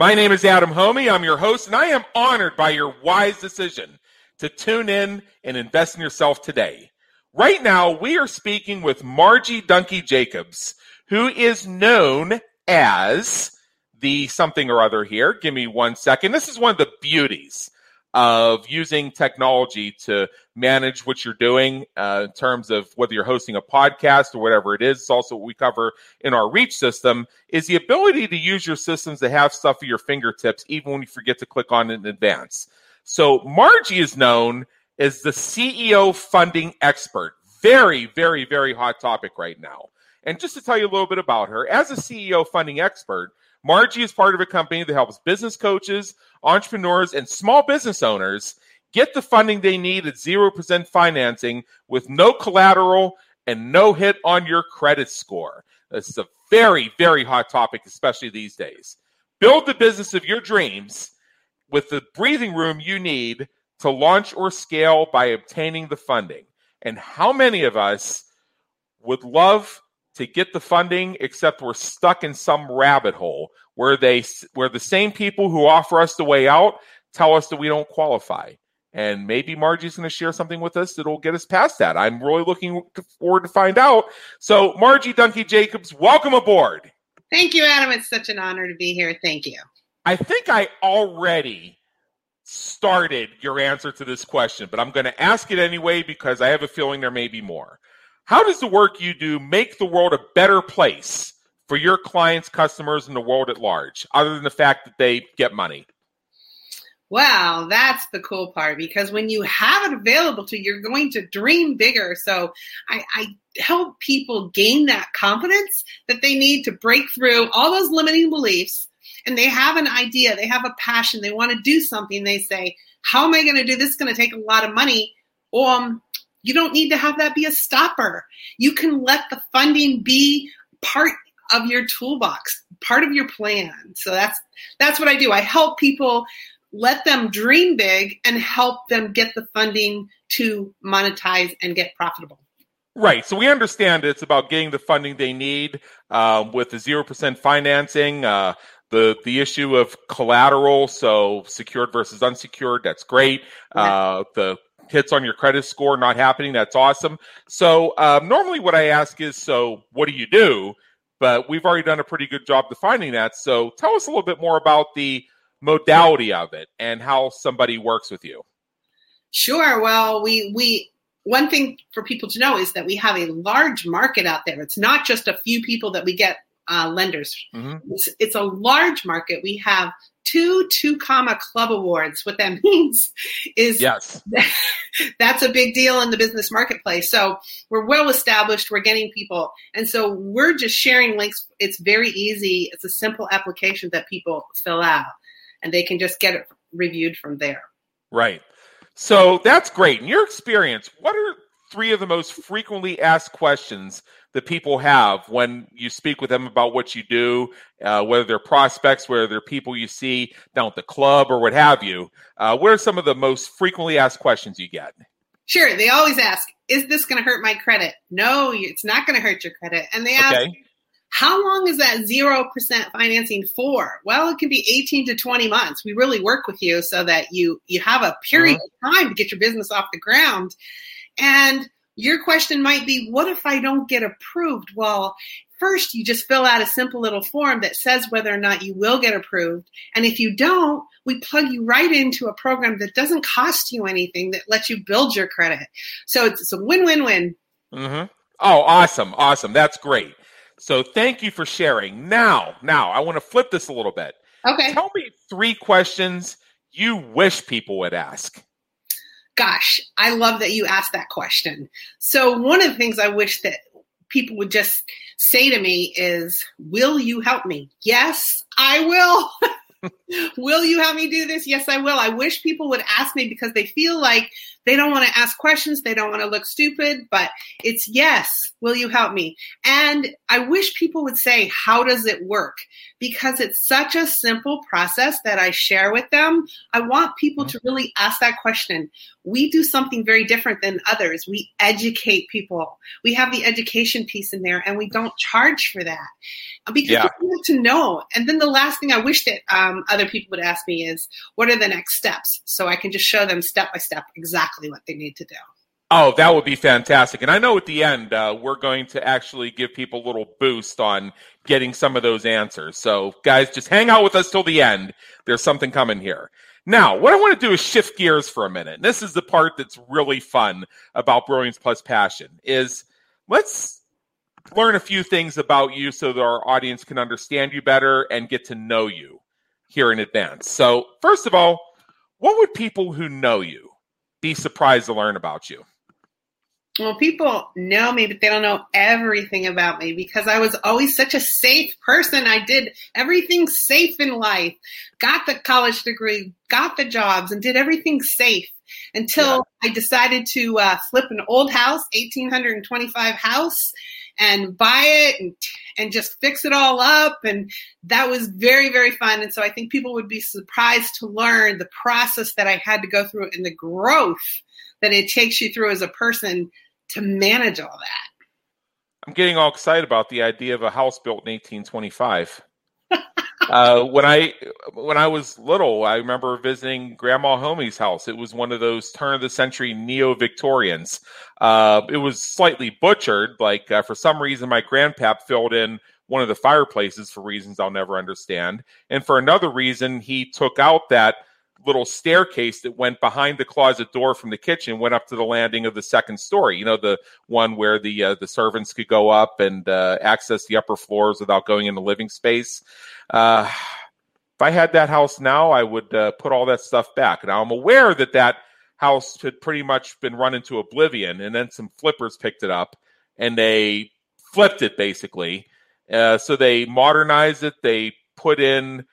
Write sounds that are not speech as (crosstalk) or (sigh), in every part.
My name is Adam Hommey. I'm your host, and I am honored by your wise decision to tune in and invest in yourself today. Right now, we are speaking with Margie Dunki-Jacobs, who is known as the something or other here. Give me one second. This is one of the beauties of using technology to manage what you're doing uh, in terms of whether you're hosting a podcast or whatever it is. It's also what we cover in our Reach system is the ability to use your systems to have stuff at your fingertips, even when you forget to click on it in advance. So Margie is known as the CEO funding expert. Very, very, very hot topic right now. And just to tell you a little bit about her, as a CEO funding expert, Margie is part of a company that helps business coaches, entrepreneurs, and small business owners get the funding they need at 0% financing with no collateral and no hit on your credit score. This is a very, very hot topic, especially these days. Build the business of your dreams with the breathing room you need to launch or scale by obtaining the funding. And how many of us would love to get the funding except we're stuck in some rabbit hole where they where the same people who offer us the way out tell us that we don't qualify. And maybe margie's going to share something with us that'll get us past that. I'm really looking forward to find out. So margie Dunki-Jacobs welcome aboard. Thank you adam. It's such an honor to be here. Thank you. I think i already started your answer to this question but i'm going to ask it anyway because i have a feeling there may be more how does the work you do make the world a better place for your clients, customers, and the world at large, other than the fact that they get money? Well, that's the cool part because when you have it available to you, you're going to dream bigger. So I, I help people gain that confidence that they need to break through all those limiting beliefs. And they have an idea, they have a passion, they want to do something. They say, How am I going to do this? It's going to take a lot of money. Um, you don't need to have that be a stopper. You can let the funding be part of your toolbox, part of your plan. So that's that's what I do. I help people let them dream big and help them get the funding to monetize and get profitable. Right. So we understand it's about getting the funding they need um, with the zero percent financing. Uh, the the issue of collateral, so secured versus unsecured, that's great. Uh, the hits on your credit score not happening. That's awesome. So um, normally, what I ask is, so what do you do? But we've already done a pretty good job defining that. So tell us a little bit more about the modality of it and how somebody works with you. Sure. Well, we we one thing for people to know is that we have a large market out there. It's not just a few people that we get uh, lenders. Mm-hmm. It's, it's, a large market. We have two two comma club awards. What that (laughs) means is yes, (laughs) that's a big deal in the business marketplace. So we're well established. We're getting people, and so we're just sharing links. It's very easy. It's a simple application that people fill out, and they can just get it reviewed from there. Right. So that's great. In your experience, what are three of the most frequently asked questions that people have when you speak with them about what you do, uh, whether they're prospects, whether they're people you see down at the club or what have you. Uh, what are some of the most frequently asked questions you get? Sure. They always ask, is this going to hurt my credit? No, it's not going to hurt your credit. And they ask, okay. how long is that 0% financing for? Well, it can be 18 to 20 months. We really work with you so that you, you have a period uh-huh. of time to get your business off the ground. And your question might be, what if I don't get approved? Well, first you just fill out a simple little form that says whether or not you will get approved. And if you don't, we plug you right into a program that doesn't cost you anything that lets you build your credit. So it's, a win-win-win. Mm-hmm. Oh, awesome. Awesome. That's great. So thank you for sharing. Now, now I want to flip this a little bit. Okay. Tell me three questions you wish people would ask. Gosh, I love that you asked that question. So one of the things I wish that people would just say to me is, Will you help me? Yes, I will. (laughs) will you help me do this? Yes, I will. I wish people would ask me because they feel like they don't want to ask questions. They don't want to look stupid, but it's yes, will you help me? And I wish people would say, how does it work? Because it's such a simple process that I share with them. I want people to really ask that question. We do something very different than others. We educate people. We have the education piece in there and we don't charge for that because yeah. people need to know. And then the last thing I wish that um, other people would ask me is, what are the next steps? So I can just show them step by step exactly exactly what they need to do. Oh, that would be fantastic. And I know at the end, uh, we're going to actually give people a little boost on getting some of those answers. So, guys, just hang out with us till the end. There's something coming here. Now, what I want to do is shift gears for a minute. And this is the part that's really fun about Brilliance Plus Passion is let's learn a few things about you so that our audience can understand you better and get to know you here in advance. So, first of all, what would people who know you be surprised to learn about you? Well, people know me, but they don't know everything about me because I was always such a safe person. I did everything safe in life, got the college degree, got the jobs, and did everything safe until yeah. I decided to uh, flip an old house, 1825 house, and buy it and, and just fix it all up. And that was very, very fun. And so I think people would be surprised to learn the process that I had to go through and the growth that it takes you through as a person to manage all that. I'm getting all excited about the idea of a house built in 1825. Uh, when I when I was little, I remember visiting Grandma Hommey's house. It was one of those turn of the century neo Victorians. Uh, it was slightly butchered. Like uh, for some reason, my grandpap filled in one of the fireplaces for reasons I'll never understand, and for another reason, he took out that little staircase that went behind the closet door from the kitchen went up to the landing of the second story you know the one where the uh, the servants could go up and uh, access the upper floors without going into living space. Uh, if i had that house now i would uh, put all that stuff back. Now i'm aware that that house had pretty much been run into oblivion and then some flippers picked it up and they flipped it basically. Uh, so they modernized it. They put in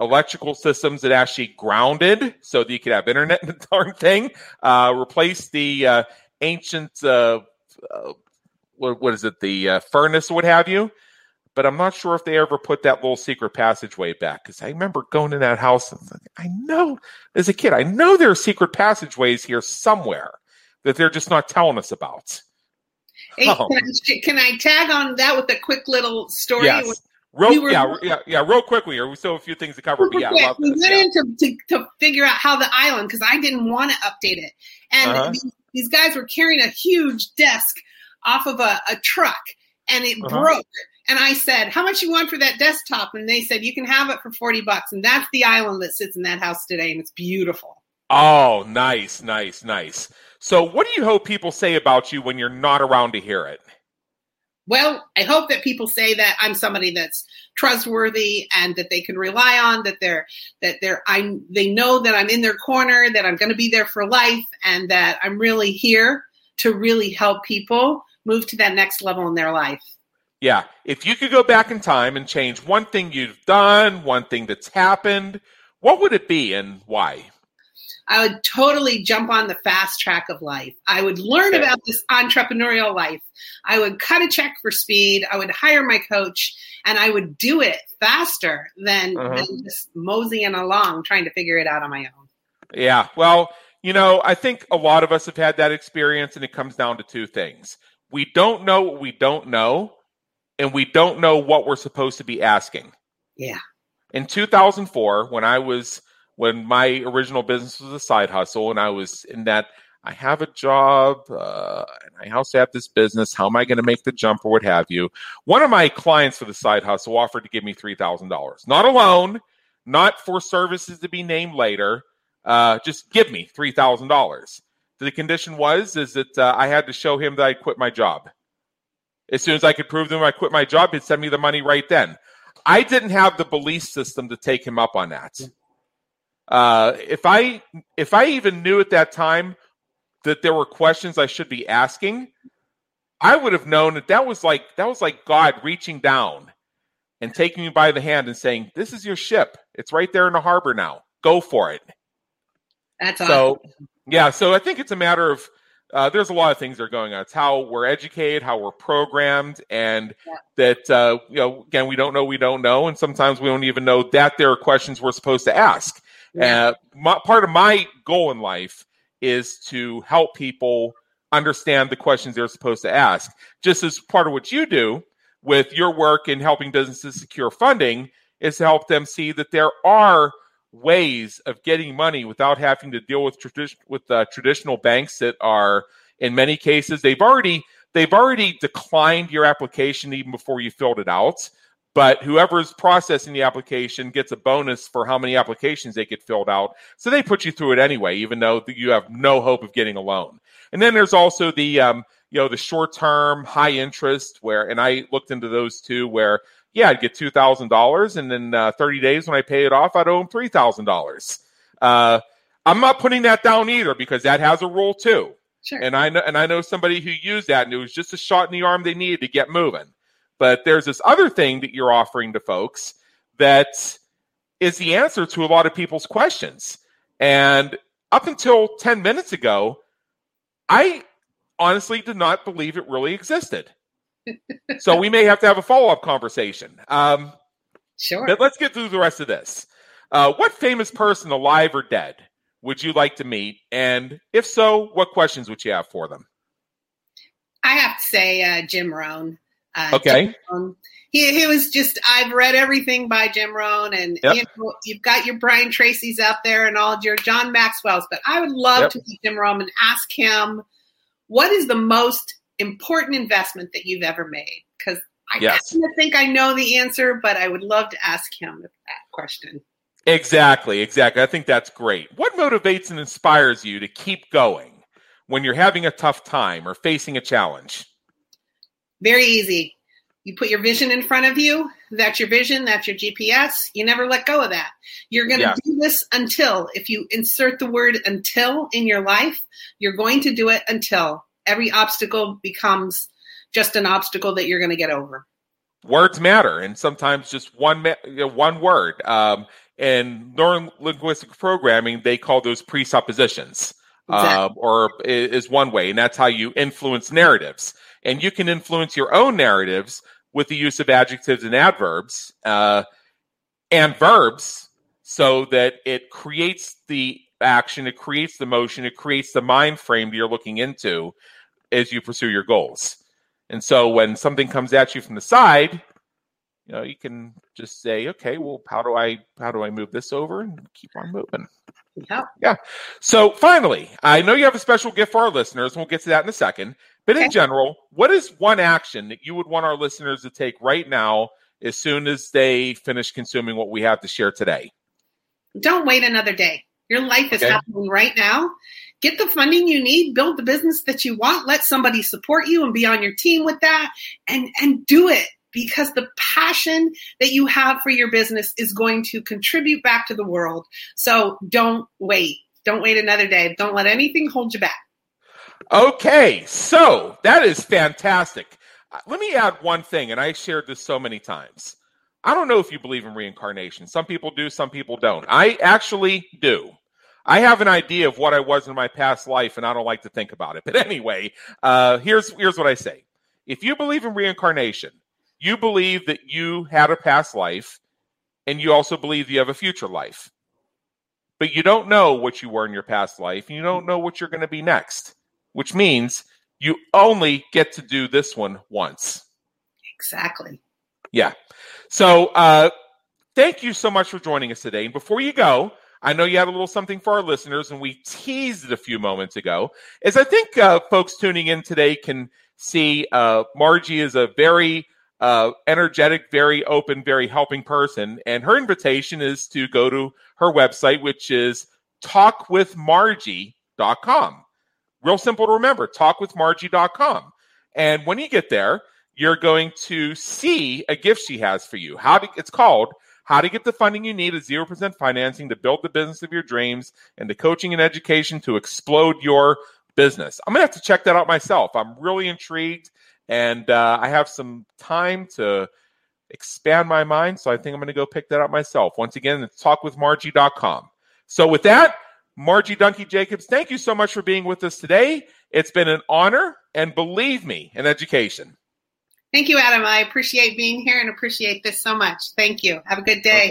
electrical systems that actually grounded so that you could have internet (laughs) and the darn thing. Uh, replace the uh, ancient, uh, uh, what, what is it, the uh, furnace, what have you. But I'm not sure if they ever put that little secret passageway back because I remember going in that house and I know, as a kid, I know there are secret passageways here somewhere that they're just not telling us about. Hey, oh. can, I, can, I, tag on that with a quick little story? Yes. Real, we were, yeah, yeah, yeah, real quickly here. We still have a few things to cover, but yeah, we went yeah. in to, to, to, figure out how the island because I didn't want to update it, and uh-huh. these, these, guys were carrying a huge desk off of a, a truck, and it uh-huh. broke. And I said, "How much you want for that desktop?" And they said, "You can have it for forty bucks." And that's the island that sits in that house today, and it's beautiful. Oh, nice, nice, nice. So, what do you hope people say about you when you're not around to hear it? Well, I hope that people say that I'm somebody that's trustworthy and that they can rely on, that they're that they're I'm they know that I'm in their corner, that I'm going to be there for life, and that I'm really here to really help people move to that next level in their life. Yeah, if you could go back in time and change one thing you've done, one thing that's happened, what would it be and why? I would totally jump on the fast track of life. I would learn about this entrepreneurial life. I would cut a check for speed. I would hire my coach and I would do it faster than, uh-huh. than just moseying along trying to figure it out on my own. Yeah. Well, you know, I think a lot of us have had that experience, and it comes down to two things. We don't know what we don't know, and we don't know what we're supposed to be asking. Yeah. In 2004, when I was when my original business was a side hustle, and I was in that I have a job uh, and I also have this business. How am I going to make the jump or what have you? One of my clients for the side hustle offered to give me $3,000. Not a loan, not for services to be named later. Uh, just give me $3,000. The condition was is that uh, I had to show him that I quit my job. As soon as I could prove to him I quit my job, he'd send me the money right then. I didn't have the belief system to take him up on that. Uh, if I if I even knew at that time that there were questions I should be asking, I would have known that that was like that was like God reaching down and taking me by the hand and saying, "This is your ship. It's right there in the harbor now. Go for it." That's so. awesome. Yeah, so I think it's a matter of uh, there's a lot of things that are going on. It's how we're educated, how we're programmed, and Yeah. that uh, you know again we don't know we don't know, and sometimes we don't even know that there are questions we're supposed to ask. Uh, my, part of my goal in life is to help people understand the questions they're supposed to ask. Just as part of what you do with your work in helping businesses secure funding is to help them see that there are ways of getting money without having to deal with tradi- with uh, traditional banks that are in many cases they've already they've already declined your application even before you filled it out but whoever's processing the application gets a bonus for how many applications they get filled out so they put you through it anyway even though you have no hope of getting a loan and then there's also the um, you know the short term high interest where and i looked into those too where yeah i'd get $2000 and then uh, 30 days when i pay it off i'd owe them $3000 uh, i'm not putting that down either because that has a rule too Sure. and I know and I know somebody who used that and it was just a shot in the arm they needed to get moving. But there's this other thing that you're offering to folks that is the answer to a lot of people's questions. And up until 10 minutes ago, I honestly did not believe it really existed. (laughs) so we may have to have a follow-up conversation. Um, sure. but let's get through the rest of this. Uh, what famous person, alive or dead, would you like to meet? And if so, what questions would you have for them? I have to say uh, Jim Rohn. Uh, Okay. He, he was just, I've read everything by Jim Rohn, and Yep. you know, you've got your Brian Tracy's out there and all your John Maxwell's, but I would love Yep. to meet Jim Rohn and ask him what is the most important investment that you've ever made? Because I Yes. think I know the answer, but I would love to ask him that question. Exactly, exactly. I think that's great. What motivates and inspires you to keep going when you're having a tough time or facing a challenge? Very easy. You put your vision in front of you. That's your vision. That's your GPS. You never let go of that. You're going to Yeah. do this until, if you insert the word until in your life, you're going to do it until every obstacle becomes just an obstacle that you're going to get over. Words matter, and sometimes just one ma- you know, one word. Um, in neurolinguistic programming, they call those presuppositions, Exactly. um, or is one way, and that's how you influence narratives. And you can influence your own narratives with the use of adjectives and adverbs uh, and verbs, so that it creates the action, it creates the motion, it creates the mind frame that you're looking into as you pursue your goals. And so when something comes at you from the side, you know, you can just say, okay, well, how do I how do I move this over and keep on moving? Yeah. Yeah. So finally, I know you have a special gift for our listeners, and we'll get to that in a second. But in Okay. general, what is one action that you would want our listeners to take right now as soon as they finish consuming what we have to share today? Don't wait another day. Your life is Okay. happening right now. Get the funding you need, build the business that you want, let somebody support you and be on your team with that and and do it because the passion that you have for your business is going to contribute back to the world. So don't wait. Don't wait another day. Don't let anything hold you back. Okay, so that is fantastic. Uh, Let me add one thing, and I shared this so many times. I don't know if you believe in reincarnation. Some people do, some people don't. I actually do. I have an idea of what I was in my past life, and I don't like to think about it. (laughs) But anyway, uh, here's here's what I say: If you believe in reincarnation, you believe that you had a past life, and you also believe you have a future life. but you don't know what you were in your past life, and you don't know what you're going to be next, which means you only get to do this one once. Exactly. Yeah. So, uh, thank you so much for joining us today. And before you go, I know you had a little something for our listeners, and we teased it a few moments ago. Is I think uh, folks tuning in today can see uh, Margie is a very uh, energetic, very open, very helping person, and her invitation is to go to her website, which is talkwithmargie.com. Real simple to remember, talkwithmargie.com. And when you get there, you're going to see a gift she has for you. How to, it's called how to get the funding you need at 0% financing to build the business of your dreams and the coaching and education to explode your business. I'm going to have to check that out myself. I'm really intrigued and uh, I have some time to expand my mind. So I think I'm going to go pick that up myself. Once again, it's talkwithmargie.com. So with that, Margie Dunki-Jacobs, thank you so much for being with us today. It's been an honor and believe me, an education. Thank you, Adam. I appreciate being here and appreciate this so much. Thank you. Have a good day.